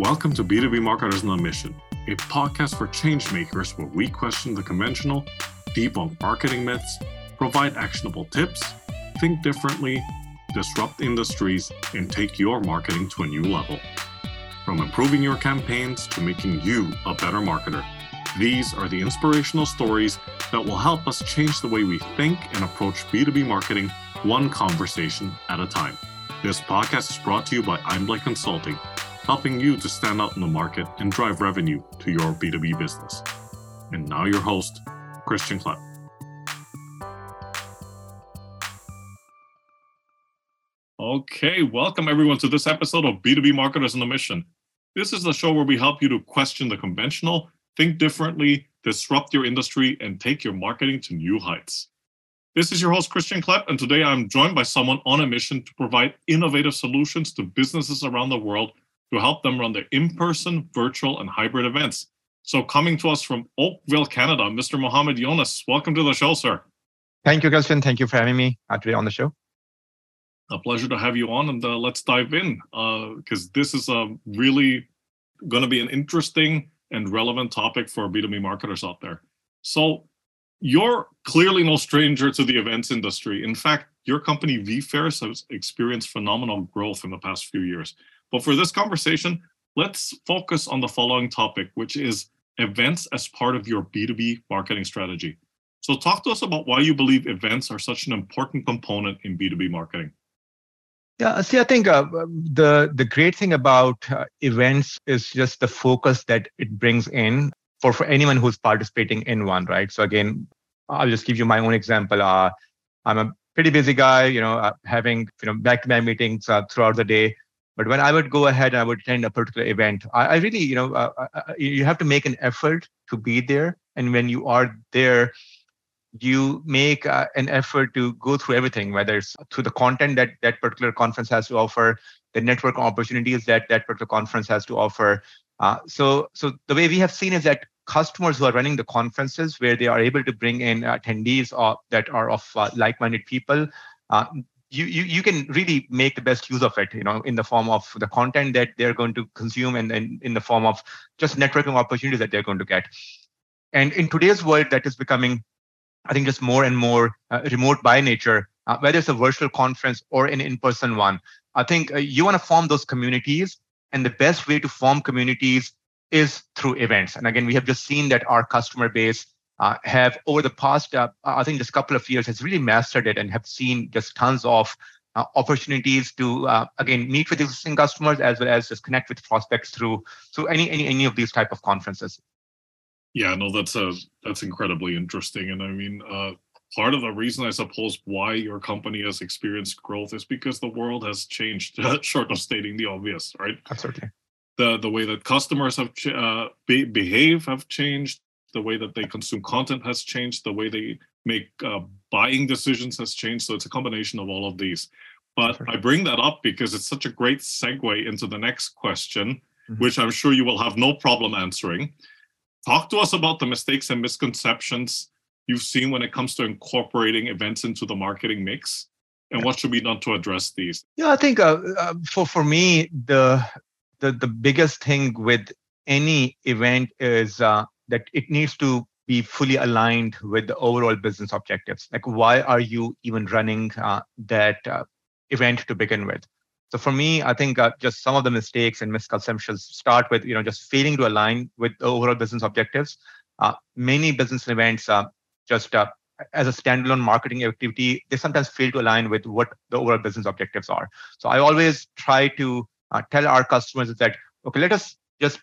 Welcome to B2B Marketers on a Mission, a podcast for changemakers where we question the conventional, debunk marketing myths, provide actionable tips, think differently, disrupt industries, and take your marketing to a new level. From improving your campaigns to making you a better marketer, these are the inspirational stories that will help us change the way we think and approach B2B marketing one conversation at a time. This podcast is brought to you by Einblick Consulting, helping you to stand out in the market and drive revenue to your B2B business. And now, your host, Christian Klepp. Okay, welcome everyone to this episode of B2B Marketers on a Mission. This is the show where we help you to question the conventional, think differently, disrupt your industry, and take your marketing to new heights. This is your host, Christian Klepp, and today I'm joined by someone on a mission to provide innovative solutions to businesses around the world to help them run their in person, virtual, and hybrid events. So, coming to us from Oakville, Canada, Mr. Muhammad Younas. Welcome to the show, sir. Thank you, Christian. Thank you for having me today on the show a pleasure to have you on and uh, let's dive in because uh, this is a really going to be an interesting and relevant topic for b2b marketers out there so you're clearly no stranger to the events industry in fact your company vfairs has experienced phenomenal growth in the past few years but for this conversation let's focus on the following topic which is events as part of your b2b marketing strategy so talk to us about why you believe events are such an important component in b2b marketing yeah, see, I think uh, the the great thing about uh, events is just the focus that it brings in for for anyone who's participating in one, right? So again, I'll just give you my own example. Uh, I'm a pretty busy guy, you know, uh, having you know back-to-back meetings uh, throughout the day. But when I would go ahead and I would attend a particular event, I, I really, you know, uh, you have to make an effort to be there. And when you are there, you make uh, an effort to go through everything, whether it's through the content that that particular conference has to offer, the network opportunities that that particular conference has to offer. Uh, so, so the way we have seen is that customers who are running the conferences, where they are able to bring in attendees or, that are of uh, like-minded people, uh, you, you you can really make the best use of it you know in the form of the content that they're going to consume and then in the form of just networking opportunities that they're going to get and in today's world that is becoming I think just more and more uh, remote by nature, uh, whether it's a virtual conference or an in-person one. I think uh, you want to form those communities, and the best way to form communities is through events. And again, we have just seen that our customer base uh, have over the past, uh, I think, just a couple of years has really mastered it and have seen just tons of uh, opportunities to again meet with existing customers as well as just connect with prospects through through any any any of these type of conferences. Yeah, no, that's a that's incredibly interesting, and I mean, uh, part of the reason I suppose why your company has experienced growth is because the world has changed. short of stating the obvious, right? Absolutely. The the way that customers have ch- uh, be- behave have changed. The way that they consume content has changed. The way they make uh, buying decisions has changed. So it's a combination of all of these. But I bring that up because it's such a great segue into the next question, mm-hmm. which I'm sure you will have no problem answering Talk to us about the mistakes and misconceptions you've seen when it comes to incorporating events into the marketing mix and what should be done to address these yeah i think uh, uh, for for me the the the biggest thing with any event is uh, that it needs to be fully aligned with the overall business objectives like why are you even running uh, that uh, event to begin with so for me, I think uh, just some of the mistakes and misconceptions start with you know just failing to align with the overall business objectives. Uh, many business events uh, just uh, as a standalone marketing activity, they sometimes fail to align with what the overall business objectives are. So I always try to tell our customers that okay, let us just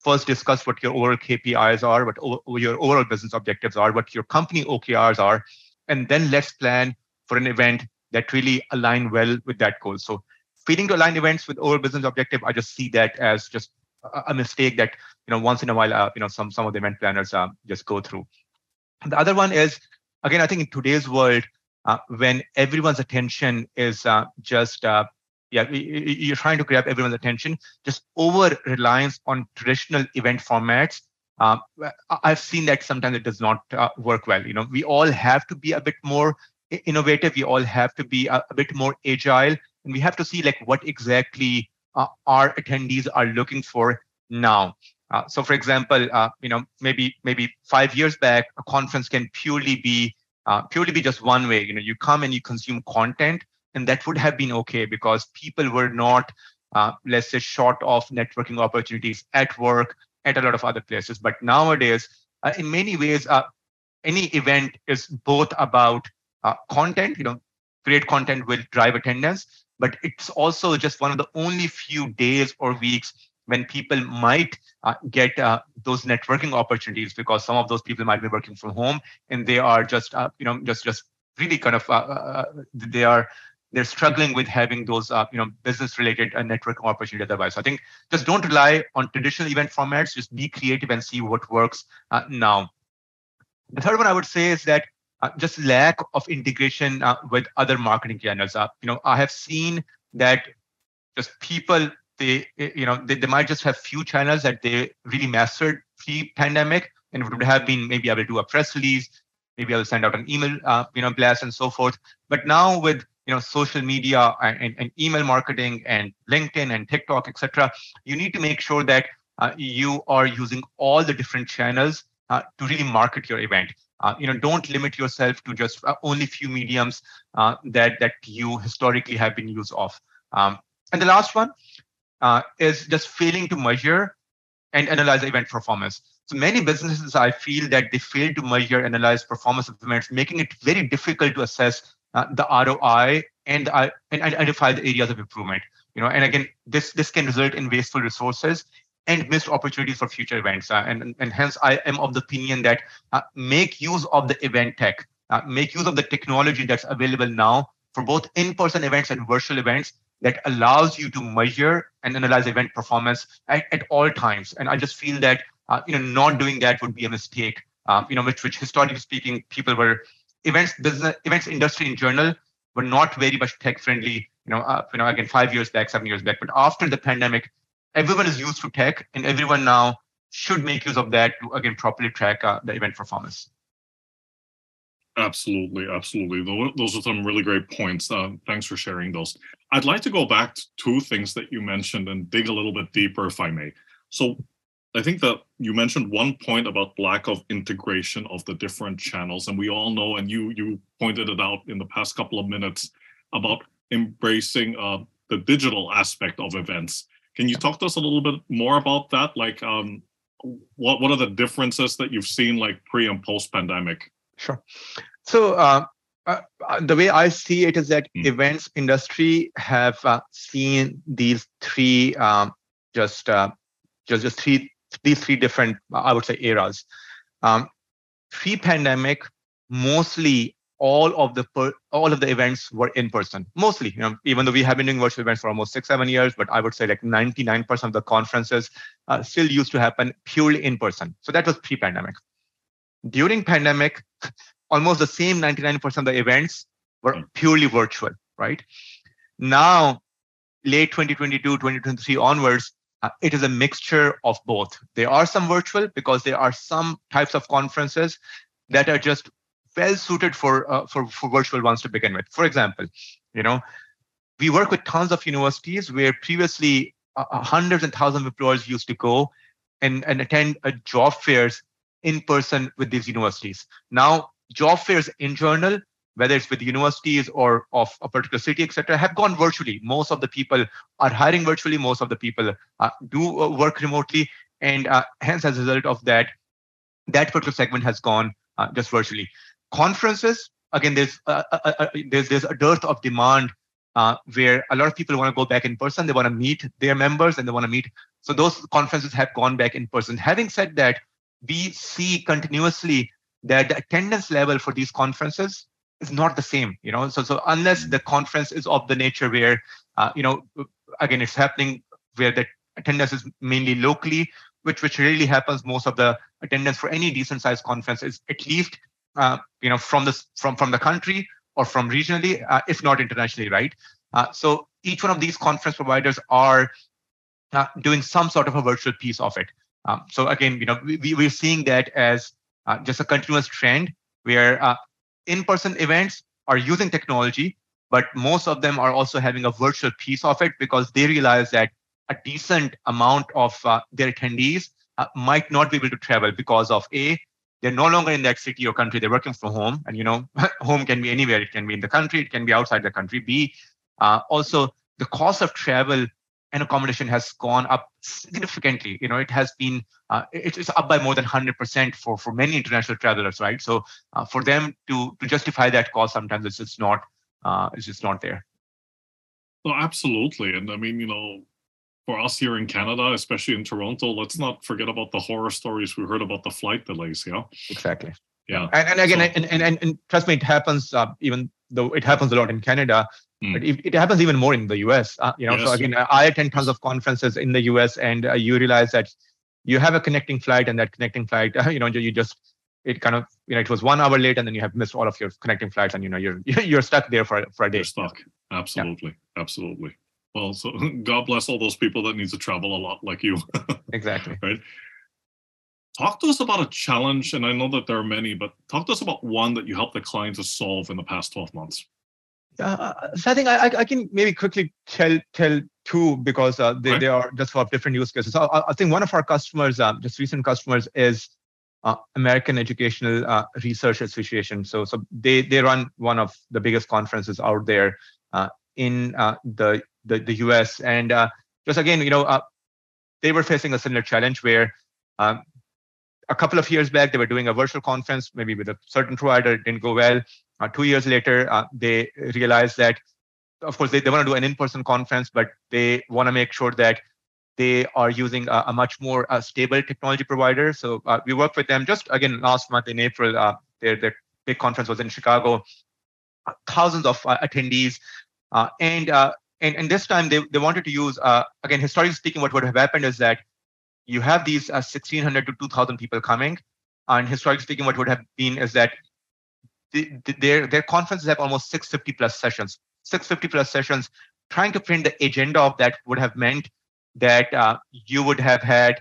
first discuss what your overall KPIs are, what o- your overall business objectives are, what your company OKRs are, and then let's plan for an event that really align well with that goal. So failing to align events with overall business objective, I just see that as just a, mistake that you know once in a while uh, you know some some of the event planners uh, just go through. The other one is again I think in today's world uh, when everyone's attention is uh, just uh, yeah you're trying to grab everyone's attention just over reliance on traditional event formats. Uh, I've seen that sometimes it does not work well. You know, we all have to be a bit more innovative. We all have to be a, a bit more agile and we have to see like what exactly uh, our attendees are looking for now. Uh, so, for example, uh, you know, maybe maybe five years back, a conference can purely be uh, purely be just one way. You know, you come and you consume content, and that would have been okay because people were not, uh, let's say, short of networking opportunities at work, at a lot of other places. But nowadays, uh, in many ways, uh, any event is both about content. You know, great content will drive attendance, but it's also just one of the only few days or weeks when people might uh, get uh, those networking opportunities because some of those people might be working from home and they are just uh, you know just just really kind of uh, uh, uh, they are they're struggling with having those uh, you know business related uh, networking opportunities otherwise. So i think just don't rely on traditional event formats. Just be creative and see what works uh, now. The third one i would say is that just lack of integration with other marketing channels. You know i have seen that just people they eh, you know they, they might just have few channels that they really mastered pre-pandemic and would have been maybe able to do a press release maybe i'll send out an email uh, you know blast and so forth. But now with you know social media and, and email marketing and linkedin and tiktok etc you need to make sure that uh, you are using all the different channels uh, to really market your event uh, you know don't limit yourself to just uh, only few mediums uh, that that you historically have been used of um, and the last one uh, is just failing to measure and analyze event performance. So many businesses, I feel that they fail to measure, analyze performance of events, making it very difficult to assess uh, the ROI and, uh, and identify the areas of improvement. You know, and again, this this can result in wasteful resources and missed opportunities for future events. Uh, and, and hence, I am of the opinion that uh, make use of the event tech, uh, make use of the technology that's available now for both in-person events and virtual events that allows you to measure and analyze event performance at, at all times. And I just feel that you know not doing that would be a mistake. You know, which which historically speaking, people were events business events industry in general were not very much tech friendly. You know, uh, you know again five years back, seven years back. But after the pandemic, everyone is used to tech, and everyone now should make use of that to again properly track uh, the event performance. Absolutely, absolutely. Those are some really great points. Uh, thanks for sharing those. I'd like to go back to two things that you mentioned and dig a little bit deeper, if I may. So, I think that you mentioned one point about lack of integration of the different channels, and we all know, and you you pointed it out in the past couple of minutes about embracing uh, the digital aspect of events. Can you talk to us a little bit more about that? Like, um, what what are the differences that you've seen, like pre and post pandemic? Sure. So uh, uh, uh, the way I see it is that mm. events industry have uh, seen these three um, just uh, just just three these three different I would say eras. Um, pre-pandemic, mostly all of the per, all of the events were in person. Mostly, you know, even though we have been doing virtual events for almost six seven years, but I would say like 99% of the conferences uh, still used to happen purely in person. So that was pre-pandemic during pandemic, almost the same 99% of the events were purely virtual, right? Now, late 2022, 2023 onwards, uh, it is a mixture of both. There are some virtual because there are some types of conferences that are just well suited for, uh, for, for virtual ones to begin with. For example, you know, we work with tons of universities where previously uh, uh hundreds and thousands of employers used to go and, and attend a job fairs in person with these universities. Now, job fairs in general, whether it's with universities or of a particular city, etc., have gone virtually. Most of the people are hiring virtually. Most of the people uh, do uh, work remotely, and uh, hence, as a result of that, that particular segment has gone uh, just virtually. Conferences, again, there's uh, uh, there's there's a dearth of demand where a lot of people want to go back in person. They want to meet their members and they want to meet. So those conferences have gone back in person. Having said that, we see continuously that the attendance level for these conferences is not the same you know? So so unless the conference is of the nature where uh, you know again it's happening where the attendance is mainly locally which which really happens most of the attendance for any decent sized conference is at least uh, you know from this from from the country or from regionally uh, if not internationally right? Uh, so each one of these conference providers are uh, doing some sort of a virtual piece of it. Um, so again, you know, we, we're seeing that as uh, just a continuous trend where uh, in-person events are using technology, but most of them are also having a virtual piece of it because they realize that a decent amount of uh, their attendees uh, might not be able to travel because of a they're no longer in that city or country they're working from home and you know home can be anywhere. It can be in the country it can be outside the country. B uh, also the cost of travel and accommodation has gone up significantly you know it has been uh, it's up by more than 100% for for many international travelers right so uh, for them to to justify that cost sometimes it's just not uh, it's just not there no absolutely and i mean you know for us here in Canada, especially in Toronto, let's not forget about the horror stories we heard about the flight delays. Yeah, exactly. Yeah, and, and again, so, and, and, and trust me, it happens. Uh, even though it happens a lot in Canada, mm. but it, it, happens even more in the US. Uh, you know, yes. so again, I attend tons of conferences in the US, and uh, you realize that you have a connecting flight, and that connecting flight, you know, you just it kind of you know it was one hour late, and then you have missed all of your connecting flights, and you know you're you're stuck there for for a day. You're stuck. Absolutely, yeah. absolutely. Well, so God bless all those people that need to travel a lot like you. exactly. right. Talk to us about a challenge, and I know that there are many, but talk to us about one that you helped the client to solve in the past 12 months. Uh, so I think I, I can maybe quickly tell tell two because uh, they, right. they are just for different use cases. So I, I think one of our customers, uh, just recent customers, is uh, American Educational uh, Research Association. So so they they run one of the biggest conferences out there uh, in the the, the US. And uh, just again, you know, uh, they were facing a similar challenge where um, a couple of years back, they were doing a virtual conference, maybe with a certain provider, it didn't go well. Uh, two years later, uh, they realized that, of course, they, they want to do an in-person conference, but they want to make sure that they are using a, a much more uh, stable technology provider. So uh, we worked with them just again last month in April. their, their big conference was in Chicago. Thousands of attendees, and and, and this time they, they wanted to use, uh, again, historically speaking, what would have happened is that you have these uh, 1600 to 2000 people coming. And historically speaking, what would have been is that the, the, their, their conferences have almost 650 plus sessions. 650 plus sessions. Trying to print the agenda of that would have meant that uh, you would have had,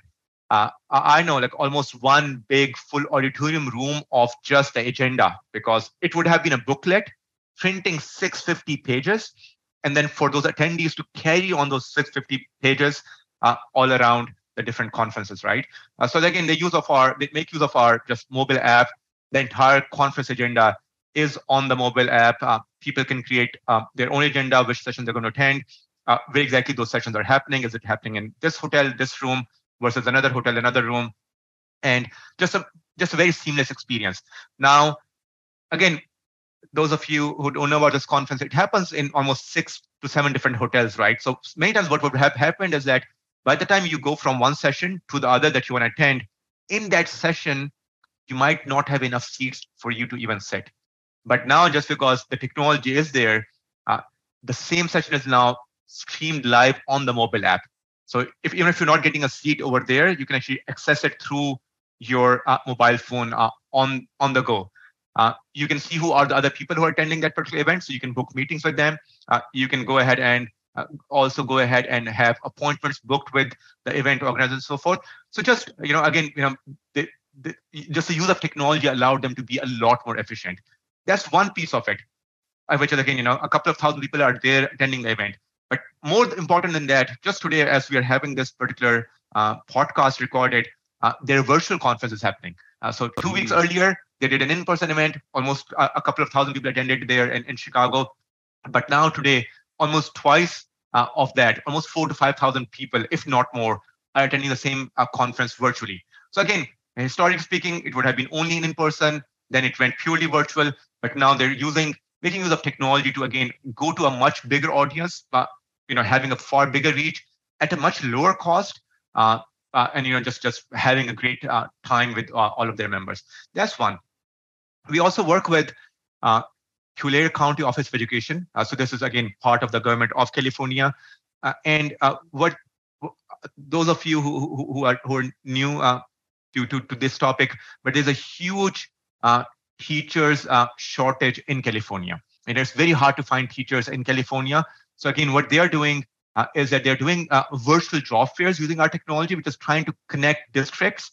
uh, I know, like almost one big full auditorium room of just the agenda because it would have been a booklet printing 650 pages and then for those attendees to carry on those 650 pages uh, all around the different conferences, right? Uh, so again, they use of our, they make use of our just mobile app. The entire conference agenda is on the mobile app. Uh, people can create uh, their own agenda, which sessions they're going to attend, uh, where exactly those sessions are happening. Is it happening in this hotel, this room, versus another hotel, another room, and just a just a very seamless experience. Now, again, those of you who don't know about this conference, it happens in almost six to seven different hotels, right? So many times what would have happened is that by the time you go from one session to the other that you want to attend, in that session, you might not have enough seats for you to even sit. But now, just because the technology is there, uh, the same session is now streamed live on the mobile app. So if even if you're not getting a seat over there, you can actually access it through your uh, mobile phone uh, on on the go. Uh, you can see who are the other people who are attending that particular event, so you can book meetings with them. Uh, you can go ahead and uh, also go ahead and have appointments booked with the event organizers and so forth. So just you know, again, you know, the, just the use of technology allowed them to be a lot more efficient. That's one piece of it, uh, which is again, you know, a couple of thousand people are there attending the event. But more important than that, just today, as we are having this particular uh, podcast recorded, uh, their virtual conference is happening. Uh, so two weeks earlier, they did an in-person event. Almost a, a couple of thousand people attended there in, in Chicago. But now today, almost twice uh, of that, almost four to five thousand people, if not more, are attending the same uh, conference virtually. So again, historically speaking, it would have been only in person. Then it went purely virtual. But now they're using making use of technology to again go to a much bigger audience, uh, you know, having a far bigger reach at a much lower cost. Uh, uh, and you know just just having a great uh, time with uh, all of their members that's one we also work with uh, Tulare County Office of Education. Uh, so this is again part of the government of California. Uh, and what those of you who, who, who are who are new to, to to this topic, but there's a huge uh, teachers shortage in California, and it's very hard to find teachers in California. So again, what they are doing is that they're doing virtual job fairs using our technology, which is trying to connect districts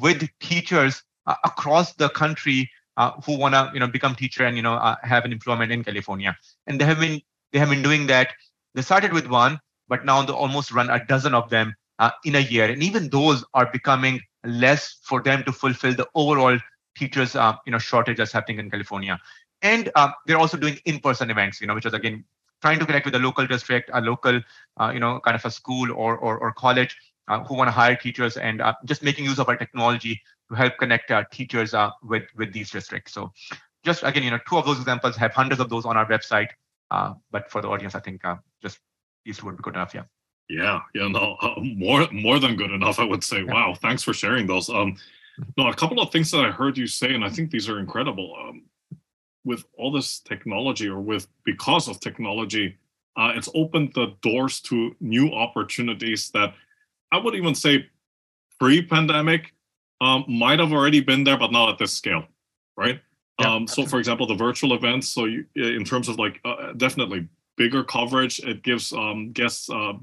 with teachers across the country uh, who want to you know become teacher and you know uh, have an employment in California. And they have been they have been doing that. They started with one, but now they almost run a dozen of them uh, in a year. And even those are becoming less for them to fulfill the overall teachers uh, you know shortage that's happening in California. And um, they're also doing in-person events, you know, which is again trying to connect with a local district, a local, uh, you know, kind of a school or or, or college uh, who want to hire teachers, and uh, just making use of our technology to help connect uh, teachers uh, with with these districts. So, just again, you know, two of those examples have hundreds of those on our website. Uh, but for the audience, I think just these would be good enough. Yeah. Yeah, yeah, no, more more than good enough, I would say. Wow, thanks for sharing those. Um, no, a couple of things that I heard you say, and I think these are incredible. Um, with all this technology, or with because of technology, uh, it's opened the doors to new opportunities that I would even say pre-pandemic um, might have already been there, but not at this scale, right? Yeah, um, so, for example, the virtual events. So, you, in terms of like, uh, definitely bigger coverage. It gives um, guests uh,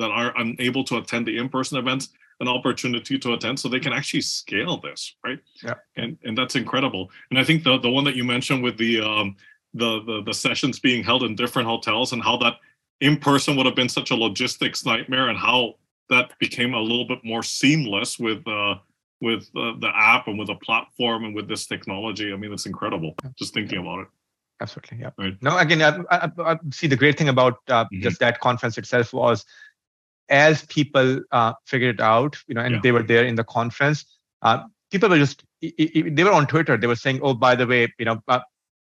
that are unable to attend the in-person events an opportunity to attend, so they can actually scale this, right? Yeah, and and that's incredible. And I think the the one that you mentioned with the um, the, the the sessions being held in different hotels and how that in person would have been such a logistics nightmare, and how that became a little bit more seamless with. Uh, with uh, the app and with the platform and with this technology. I mean, it's incredible just thinking about it. Absolutely. Yeah. Right. No, again, I, I, I, see the great thing about uh, mm-hmm. just that conference itself was as people uh, figured it out, you know, and yeah. they were there in the conference, uh, people were just, they were on Twitter. They were saying, oh, by the way, you know, uh,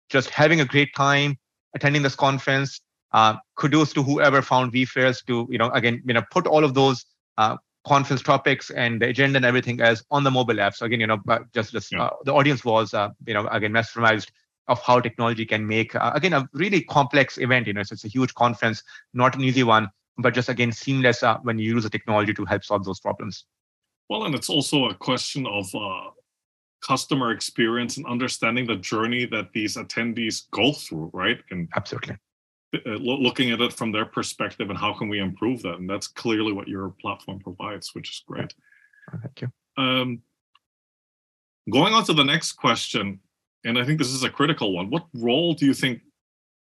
just having a great time attending this conference. Uh, kudos to whoever found vFairs to, you know, again, you know, put all of those uh, conference topics and the agenda and everything as on the mobile app. So again, you know, just, just yeah. the audience was, you know, again, mesmerized of how technology can make uh, again a really complex event you know it's, it's, a huge conference not an easy one but just again seamless uh, when you use the technology to help solve those problems. Well and it's also a question of uh, customer experience and understanding the journey that these attendees go through right? And absolutely. uh, looking at it from their perspective and how can we improve that and that's clearly what your platform provides which is great. Thank you. Um, going on to the next question and I think this is a critical one. What role do you think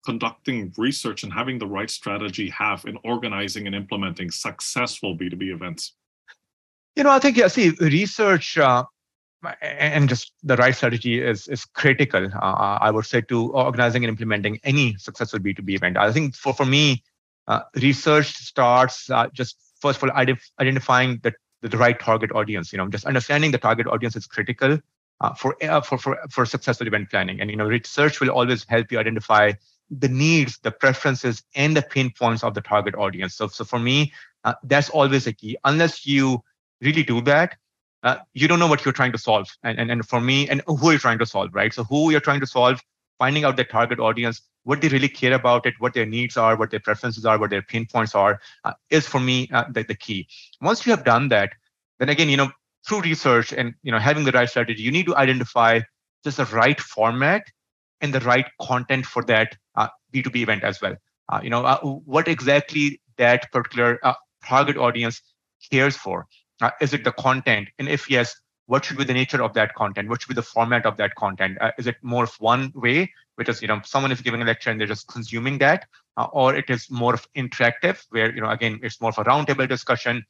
conducting research and having the right strategy have in organizing and implementing successful B2B events? You know, I think, yeah, see, research uh, and just the right strategy is, is critical, uh, I would say, to organizing and implementing any successful B2B event. I think for, for me, uh, research starts uh, just first of all identifying the, the right target audience. You know, just understanding the target audience is critical uh, for, uh, for, for, for successful event planning. And you know, research will always help you identify the needs, the preferences, and the pain points of the target audience. So, so for me, uh, that's always a key. Unless you really do that, uh, you don't know what you're trying to solve. And, and, and for me, and who you're trying to solve, right? So who you're trying to solve, finding out the target audience, what they really care about it, what their needs are, what their preferences are, what their pain points are, uh, is for me uh, the, the key. Once you have done that, then again, you know, through research and you know having the right strategy, you need to identify just the right format and the right content for that uh, B2B event as well. Uh, you know uh, what exactly that particular uh, target audience cares for. Uh, is it the content? And if yes, what should be the nature of that content? What should be the format of that content? Uh, is it more of one way, which is you know someone is giving a lecture and they're just consuming that, or it is more of interactive, where you know again it's more of a roundtable discussion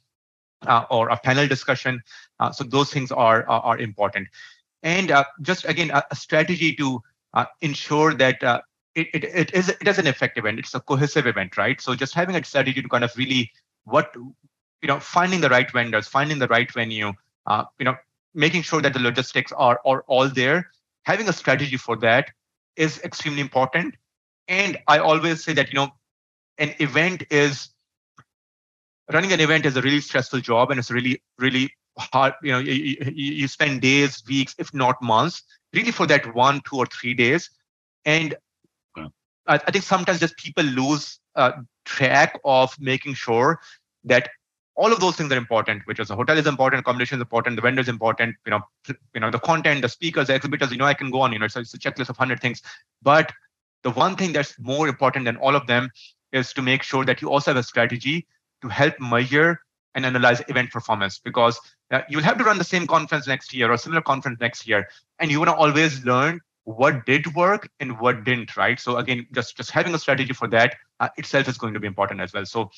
or a panel discussion. Uh, so those things are are, are important, and uh, just again a, a strategy to uh, ensure that uh, it, it, it is it is an effective event. It's a cohesive event, right? So just having a strategy to kind of really what you know finding the right vendors, finding the right venue, uh, you know making sure that the logistics are are all there. Having a strategy for that is extremely important. And I always say that you know an event is running an event is a really stressful job and it's really really hard you know you, you, spend days weeks if not months really for that one two or three days and yeah. I, I, think sometimes just people lose uh, track of making sure that all of those things are important which is the hotel is important accommodation is important the vendor is important you know you know the content the speakers the exhibitors you know i can go on you know so it's a checklist of 100 things but the one thing that's more important than all of them is to make sure that you also have a strategy to help measure and analyze event performance because uh, you'll have to run the same conference next year or similar conference next year and you want to always learn what did work and what didn't right so again just just having a strategy for that uh, itself is going to be important as well so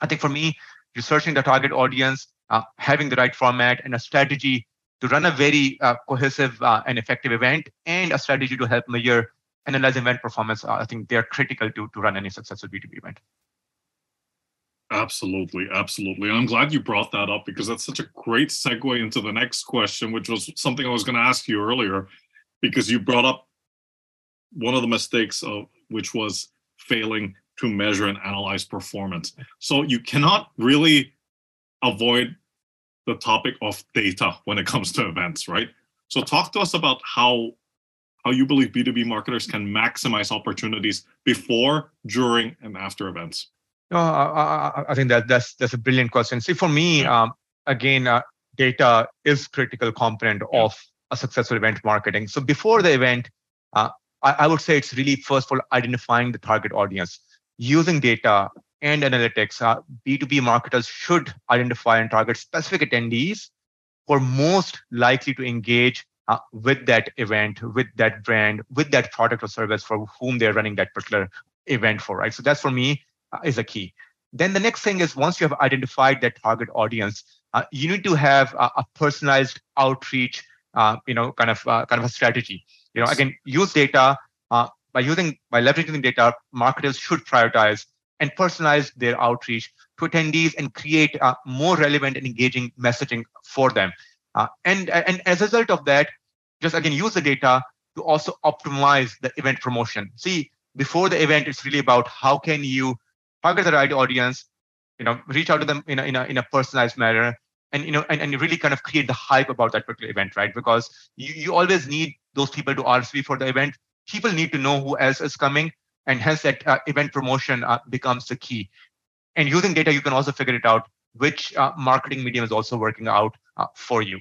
I think for me, researching the target audience, uh, having the right format and a strategy to run a very uh, cohesive uh, and effective event and a strategy to help measure analyze event performance, uh, I think they're critical to, to run any successful B2B event. Absolutely, absolutely. I'm glad you brought that up because that's such a great segue into the next question, which was something I was going to ask you earlier, because you brought up one of the mistakes of which was failing to measure and analyze performance. So you cannot really avoid the topic of data when it comes to events, right? So talk to us about how how you believe B2B marketers can maximize opportunities before, during, and after events. No, I, I think that that's that's a brilliant question. See, for me, um, again, uh, data is critical component yeah. of a successful event marketing. So before the event, uh, I, I, would say it's really first of all identifying the target audience using data and analytics. Uh, B2B marketers should identify and target specific attendees who are most likely to engage uh, with that event, with that brand, with that product or service for whom they're running that particular event for, right? So that's for me uh, is a key. Then the next thing is once you have identified that target audience, uh, you need to have a, a personalized outreach, uh, you know, kind of uh, kind of a strategy. You know, again, use data. Uh, by using by leveraging data, marketers should prioritize and personalize their outreach to attendees and create uh, more relevant and engaging messaging for them. and and as a result of that, just again use the data to also optimize the event promotion. See, before the event, it's really about how can you target the right audience, you know, reach out to them in a, in a, in a personalized manner, and you know, and, and really kind of create the hype about that particular event, right? Because you, you always need those people to RSV for the event. People need to know who else is coming, and hence that uh, event promotion uh, becomes the key. And using data, you can also figure it out which uh, marketing medium is also working out uh, for you.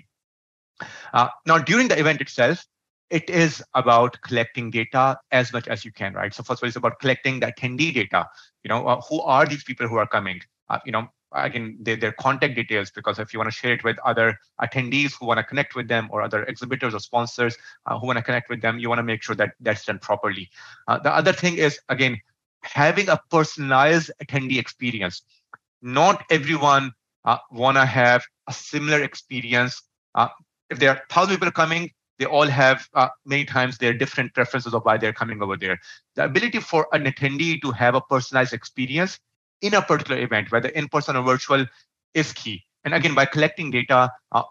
Uh, now, during the event itself, it is about collecting data as much as you can, right? So first of all, it's about collecting the attendee data. You know, uh, who are these people who are coming? Uh, you know, again, their, contact details, because if you want to share it with other attendees who want to connect with them or other exhibitors or sponsors uh, who want to connect with them, you want to make sure that that's done properly. Uh, the other thing is, again, having a personalized attendee experience. Not everyone uh, want to have a similar experience. Uh, if there are thousand people coming, they all have uh, many times their different preferences of why they're coming over there. The ability for an attendee to have a personalized experience in a particular event, whether in person or virtual, is key. And again, by collecting data, uh,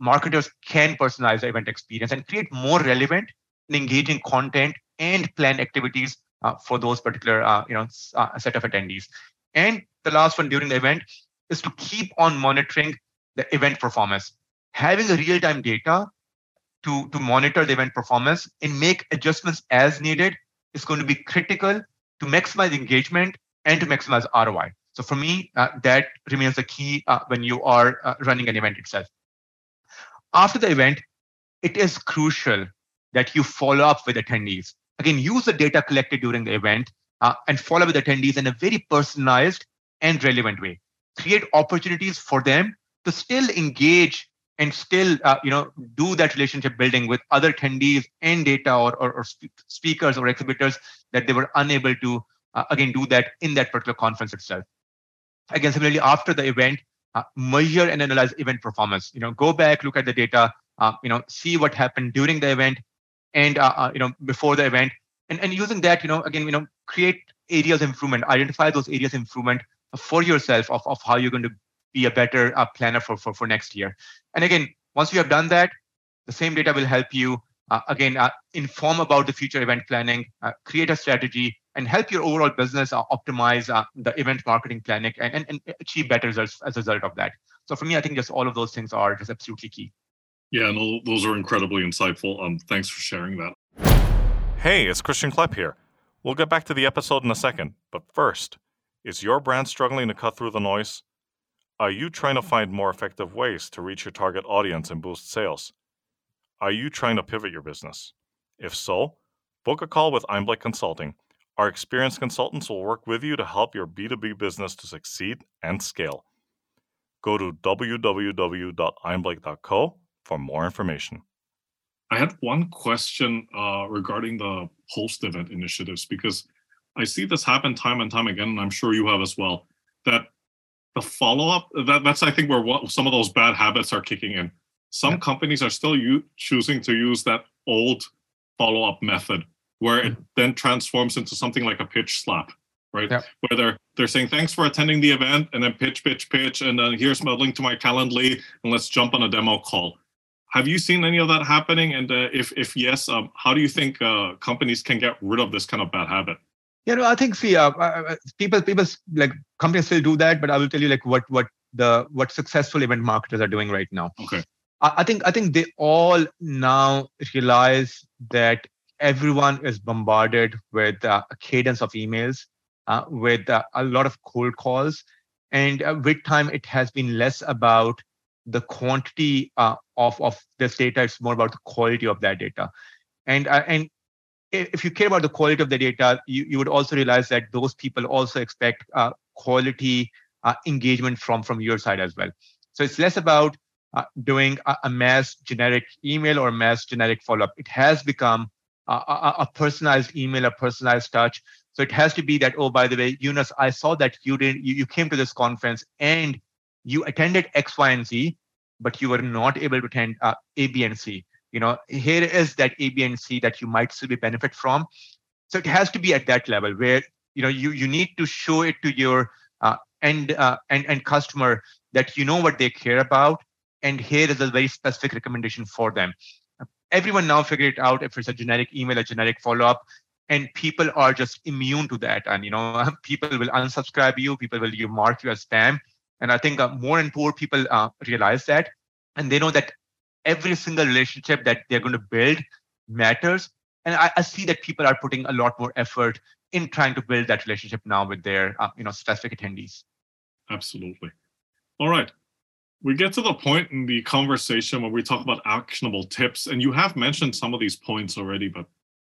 marketers can personalize the event experience and create more relevant and engaging content and plan activities uh, for those particular uh, you know uh, set of attendees. And the last one during the event is to keep on monitoring the event performance. Having a real-time data to, to monitor the event performance and make adjustments as needed is going to be critical to maximize engagement and to maximize ROI. So for me, uh, that remains the key uh, when you are uh, running an event itself. After the event, it is crucial that you follow up with attendees. Again, use the data collected during the event uh, and follow up with attendees in a very personalized and relevant way. Create opportunities for them to still engage and still uh, you know do that relationship building with other attendees and data or, or, or speakers or exhibitors that they were unable to uh, again do that in that particular conference itself. Again similarly after the event uh, measure and analyze event performance. You know go back look at the data uh, you know see what happened during the event and uh, uh, you know before the event. And, and using that you know again you know create areas of improvement. Identify those areas of improvement for yourself of, of how you're going to be a better uh, planner for, for, for next year. And again, once you have done that, the same data will help you, uh, again, uh, inform about the future event planning, uh, create a strategy, and help your overall business uh, optimize uh, the event marketing planning and, and, and achieve better results as a result of that. So for me, I think just all of those things are just absolutely key. Yeah, no, those are incredibly insightful. Um, thanks for sharing that. Hey, it's Christian Klepp here. We'll get back to the episode in a second, but first, is your brand struggling to cut through the noise? Are you trying to find more effective ways to reach your target audience and boost sales? Are you trying to pivot your business? If so, book a call with Einblick Consulting. Our experienced consultants will work with you to help your B2B business to succeed and scale. Go to www.einblick.co for more information. I had one question uh, regarding the post event initiatives because I see this happen time and time again, and I'm sure you have as well. That the follow up that, that's i think where what, some of those bad habits are kicking in some yeah. companies are still u- choosing to use that old follow up method where it mm-hmm. then transforms into something like a pitch slap right yeah. where they're they're saying thanks for attending the event and then pitch pitch pitch and then here's my link to my calendly and let's jump on a demo call have you seen any of that happening and uh, if if yes um, how do you think uh, companies can get rid of this kind of bad habit yeah, no, I think see, uh, uh, uh, people, people like companies still do that, but I will tell you like what what the what successful event marketers are doing right now. Okay. I, I think I think they all now realize that everyone is bombarded with uh, a cadence of emails, uh, with uh, a lot of cold calls, and with time it has been less about the quantity of of this data. It's more about the quality of that data, and and if you care about the quality of the data, you, you would also realize that those people also expect uh, quality uh, engagement from, from your side as well. So it's less about uh, doing a, a, mass generic email or mass generic follow-up. It has become a, a, a, personalized email, a personalized touch. So it has to be that, oh, by the way, Younas, I saw that you did you, you came to this conference and you attended X, Y, and Z, but you were not able to attend uh, A, B, and C you know here is that a b and c that you might still be benefit from. So it has to be at that level where you know you you need to show it to your uh, end uh, end customer that you know what they care about and here is a very specific recommendation for them. Everyone now figure it out if it's a generic email a generic follow-up and people are just immune to that. And you know people will unsubscribe you people will you mark you as spam. And i think uh, more and more people uh, realize that and they know that every single relationship that they're going to build matters. And I, I, see that people are putting a lot more effort in trying to build that relationship now with their uh, you know specific attendees. Absolutely. All right. We get to the point in the conversation where we talk about actionable tips, and you have mentioned some of these points already, but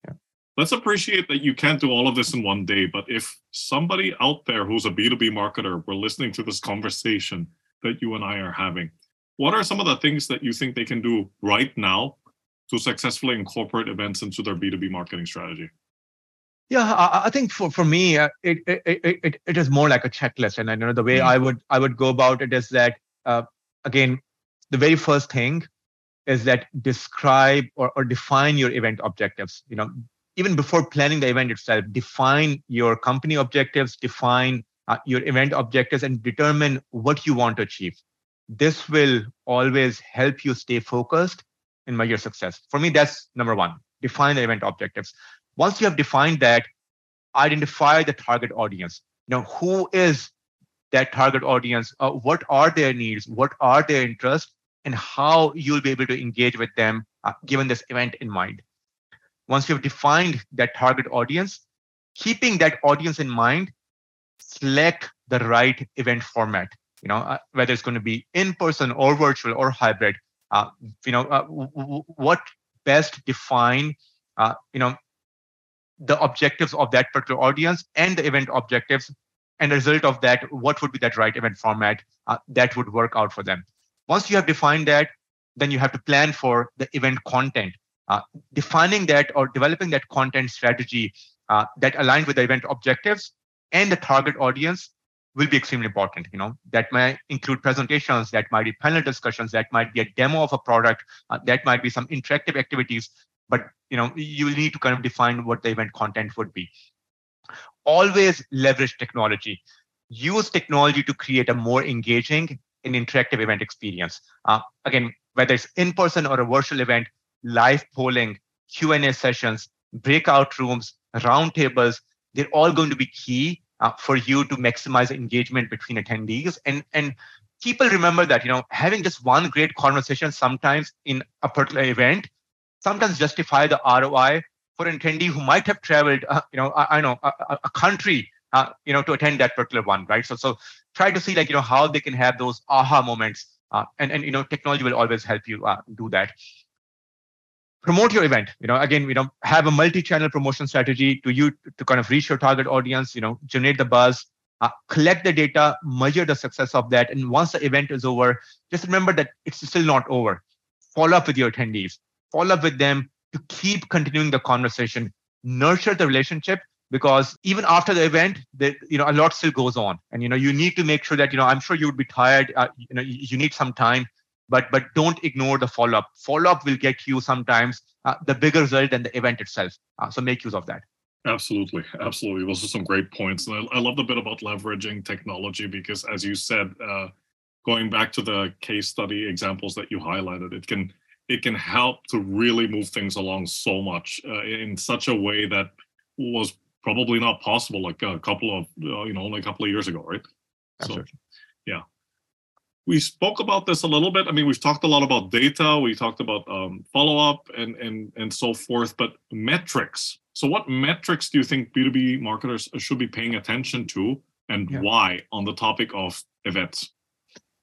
yeah. let's appreciate that you can't do all of this in one day. But if somebody out there who's a B2B marketer were listening to this conversation that you and I are having, what are some of the things that you think they can do right now to successfully incorporate events into their B2B marketing strategy? Yeah, I, I think for, for me, uh, it, it, it, it is more like a checklist. And I know the way mm-hmm. I would I would go about it is that, uh, again, the very first thing is that describe or, or define your event objectives. You know, even before planning the event itself, define your company objectives, define uh, your event objectives, and determine what you want to achieve this will always help you stay focused and measure success. For me, that's number one. Define the event objectives. Once you have defined that, identify the target audience. Now, who is that target audience? Uh, what are their needs? What are their interests? And how you'll be able to engage with them uh, given this event in mind. Once you've defined that target audience, keeping that audience in mind, select the right event format you know, uh, whether it's going to be in person or virtual or hybrid, uh, you know, uh, w- w- what best define, uh, you know, the objectives of that particular audience and the event objectives, and the result of that, what would be that right event format uh, that would work out for them. Once you have defined that, then you have to plan for the event content. Uh, defining that or developing that content strategy that aligned with the event objectives and the target audience will be extremely important. You know, that might include presentations, that might be panel discussions, that might be a demo of a product, uh, that might be some interactive activities. But you know, you will need to kind of define what the event content would be. Always leverage technology. Use technology to create a more engaging and interactive event experience. Uh, again, whether it's in person or a virtual event, live polling, Q&A sessions, breakout rooms, roundtables, they're all going to be key uh, for you to maximize engagement between attendees. And and people remember that you know having just one great conversation sometimes in a particular event sometimes justify the roi for an attendee who might have traveled uh, you know i, I know a, a country uh, you know to attend that particular one right? So so try to see like you know how they can have those aha moments uh, and and you know technology will always help you uh, do that promote your event. You know again you know have a multi-channel promotion strategy to you to kind of reach your target audience you know generate the buzz uh, collect the data measure the success of that. And once the event is over just remember that it's still not over. Follow up with your attendees. Follow up with them to keep continuing the conversation. Nurture the relationship because even after the event that you know a lot still goes on. And you know you need to make sure that you know i'm sure you would be tired. Uh, you know you need some time but but don't ignore the follow up follow up will get you sometimes uh, the bigger result than the event itself. Uh, so make use of that. Absolutely. Absolutely. Those are some great points. And i, I love the bit about leveraging technology because as you said uh, going back to the case study examples that you highlighted it can it can help to really move things along so much uh, in such a way that was probably not possible like a couple of uh, you know only a couple of years ago right? Absolutely. so we spoke about this a little bit. I mean we've talked a lot about data we talked about um, follow-up and and and so forth but metrics. So what metrics do you think b2b marketers should be paying attention to and yeah. why on the topic of events?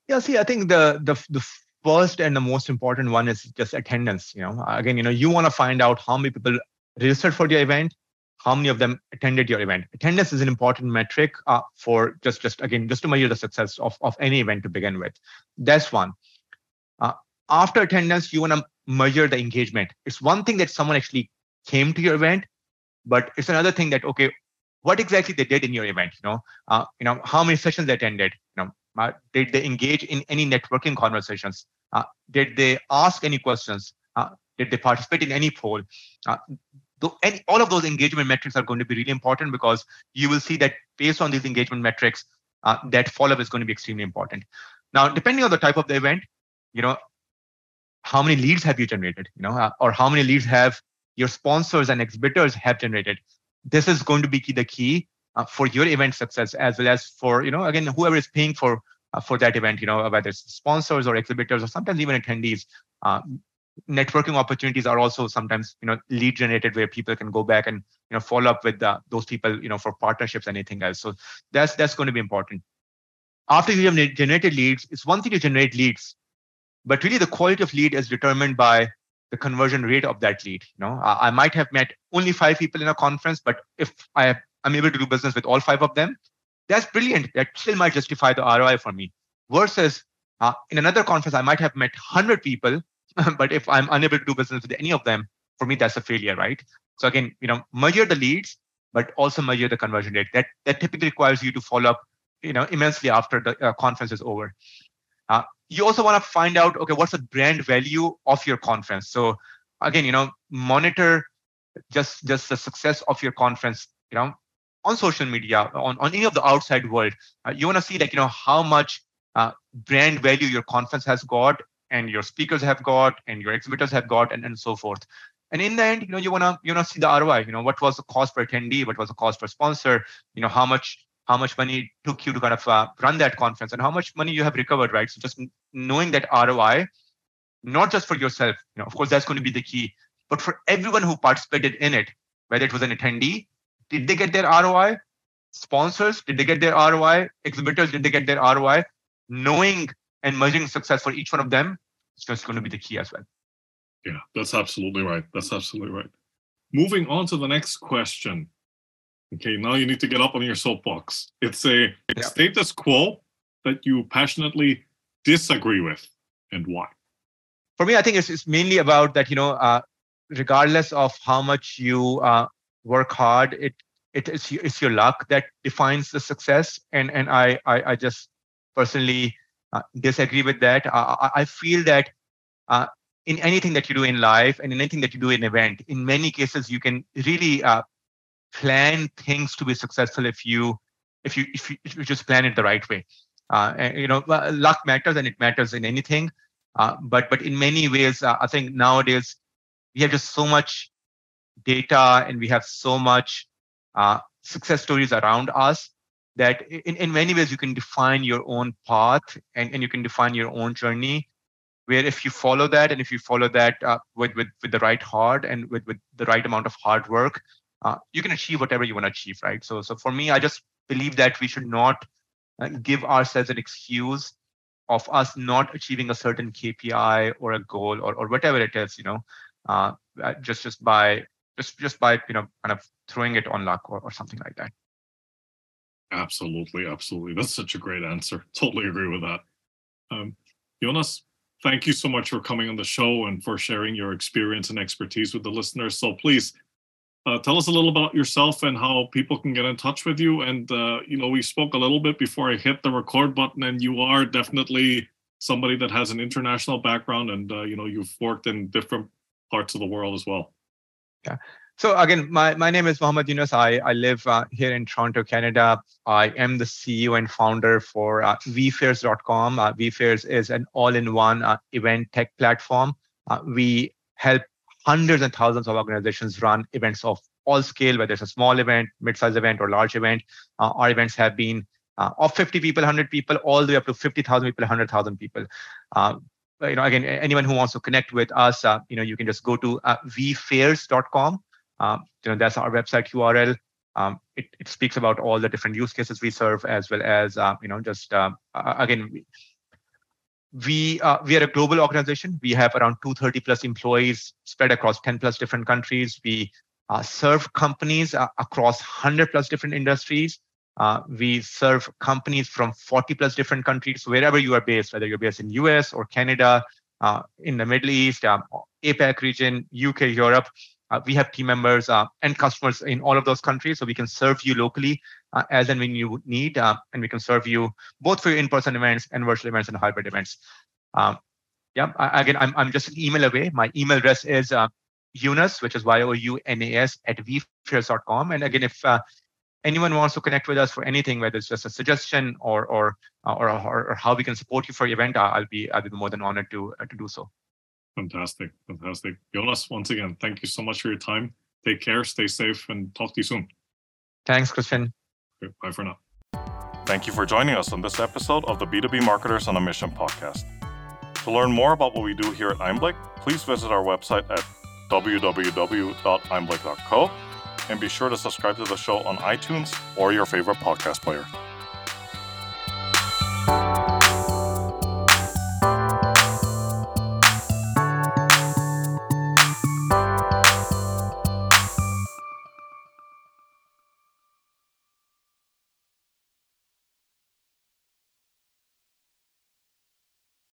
Yeah see i think the the the first and the most important one is just attendance you know. Again you know you want to find out how many people registered for the event how many of them attended your event. Attendance is an important metric uh, for just just again just to measure the success of, of any event to begin with. That's one. Uh, after attendance you want to measure the engagement. It's one thing that someone actually came to your event but it's another thing that okay what exactly they did in your event you know? Uh, you know how many sessions they attended you know? Uh, did they engage in any networking conversations? Uh, did they ask any questions? Uh, did they participate in any poll uh, any, all of those engagement metrics are going to be really important because you will see that based on these engagement metrics, uh, that follow-up is going to be extremely important. Now, depending on the type of the event, you know, how many leads have you generated, you know, uh, or how many leads have your sponsors and exhibitors have generated. This is going to be key, the key uh, for your event success as well as for, you know, again, whoever is paying for uh, for that event, you know, whether it's sponsors or exhibitors or sometimes even attendees. Networking opportunities are also sometimes you know lead generated where people can go back and you know follow up with uh, those people you know for partnerships anything else. So that's that's going to be important. After you have generated leads it's one thing to generate leads but really the quality of lead is determined by the conversion rate of that lead you know. I, I might have met only five people in a conference but if i am able to do business with all five of them that's brilliant. That still might justify the roi for me. Versus uh, in another conference i might have met 100 people but if I'm unable to do business with any of them, for me, that's a failure, right? So again, you know, measure the leads, but also measure the conversion rate. That that typically requires you to follow up, you know, immensely after the uh, conference is over. Uh, you also want to find out, okay, what's the brand value of your conference? So again, you know, monitor just just the success of your conference, you know, on social media, on, on any of the outside world. Uh, you want to see like, you know, how much uh, brand value your conference has got and your speakers have got and your exhibitors have got and, and so forth. And in the end you know you want to you know see the roi you know what was the cost per attendee what was the cost per sponsor you know how much how much money it took you to kind of uh, run that conference and how much money you have recovered right? So just knowing that roi not just for yourself you know of course that's going to be the key but for everyone who participated in it whether it was an attendee did they get their roi sponsors did they get their roi exhibitors did they get their roi knowing and measuring success for each one of them is just going to be the key as well. Yeah, that's absolutely right. That's absolutely right. Moving on to the next question. Okay, now you need to get up on your soapbox. It's a yeah. status quo that you passionately disagree with, and why? For me, I think it's, it's mainly about that. You know, uh, regardless of how much you uh, work hard, it it is it's your luck that defines the success. And and I I, I just personally uh, disagree with that. Uh, I feel that uh, in anything that you do in life and in anything that you do in event, in many cases you can really uh, plan things to be successful if you if you if you, if you just plan it the right way. Uh, and, you know, luck matters and it matters in anything. Uh, but but in many ways, I think nowadays we have just so much data and we have so much success stories around us that in, in many ways you can define your own path and, and you can define your own journey where if you follow that and if you follow that uh, with, with, with the right heart and with, with the right amount of hard work uh, you can achieve whatever you want to achieve right? So so for me i just believe that we should not uh, give ourselves an excuse of us not achieving a certain kpi or a goal or, or whatever it is you know uh, uh, just just by just just by you know kind of throwing it on luck or, or something like that Absolutely, absolutely. That's such a great answer. Totally agree with that. Um, Younas, thank you so much for coming on the show and for sharing your experience and expertise with the listeners. So please uh, tell us a little about yourself and how people can get in touch with you. And uh, you know, we spoke a little bit before I hit the record button, and you are definitely somebody that has an international background, and uh, you know, you've worked in different parts of the world as well. Yeah. So again, my, my name is Muhammad Younas. I, I live uh, here in Toronto, Canada. I am the CEO and founder for uh, vfairs.com. Uh, vfairs is an all-in-one uh, event tech platform. Uh, we help hundreds and thousands of organizations run events of all scale, whether it's a small event, mid-sized event, or large event. Uh, our events have been uh, of 50 people, 100 people, all the way up to 50,000 people, 100,000 people. You know, again, anyone who wants to connect with us, uh, you know, you can just go to uh, vfairs.com. Um, you know, that's our website URL. Um, it, it speaks about all the different use cases we serve, as well as uh, you know, just um, again, we uh, we are a global organization. We have around 230 plus employees spread across 10 plus different countries. We uh, serve companies uh, across 100 plus different industries. Uh, we serve companies from 40 plus different countries, wherever you are based, whether you're based in US or Canada, uh, in the Middle East, um, APAC region, UK, Europe. Uh, we have team members uh, and customers in all of those countries, so we can serve you locally uh, as and when you need, uh, and we can serve you both for your in-person events and virtual events and hybrid events. Um, yeah, I, again, I'm, I'm just an email away. My email address is uh, Younas, which is Y-O-U-N-A-S at vfairs.com. And again, if uh, anyone wants to connect with us for anything, whether it's just a suggestion or or or, or, or how we can support you for your event, I'll be I'll be more than honored to to do so. Fantastic. Fantastic. Younas, once again, thank you so much for your time. Take care, stay safe, and talk to you soon. Thanks, Christian. Okay, bye for now. Thank you for joining us on this episode of the B2B Marketers on a Mission podcast. To learn more about what we do here at Einblick, please visit our website at www.einblick.co and be sure to subscribe to the show on iTunes or your favorite podcast player.